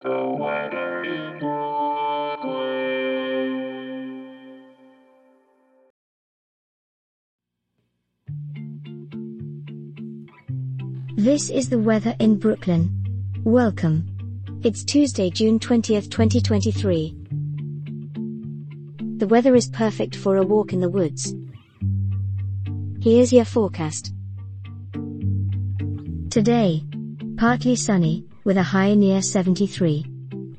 This is the weather in Brooklyn. Welcome. It's Tuesday, June 20th, 2023. The weather is perfect for a walk in the woods. Here's your forecast. Today, partly sunny, with a high near 73.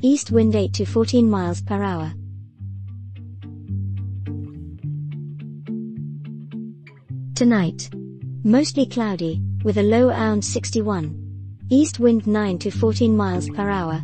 East wind 8 to 14 miles per hour. Tonight, mostly cloudy, with a low around 61. East wind 9 to 14 miles per hour.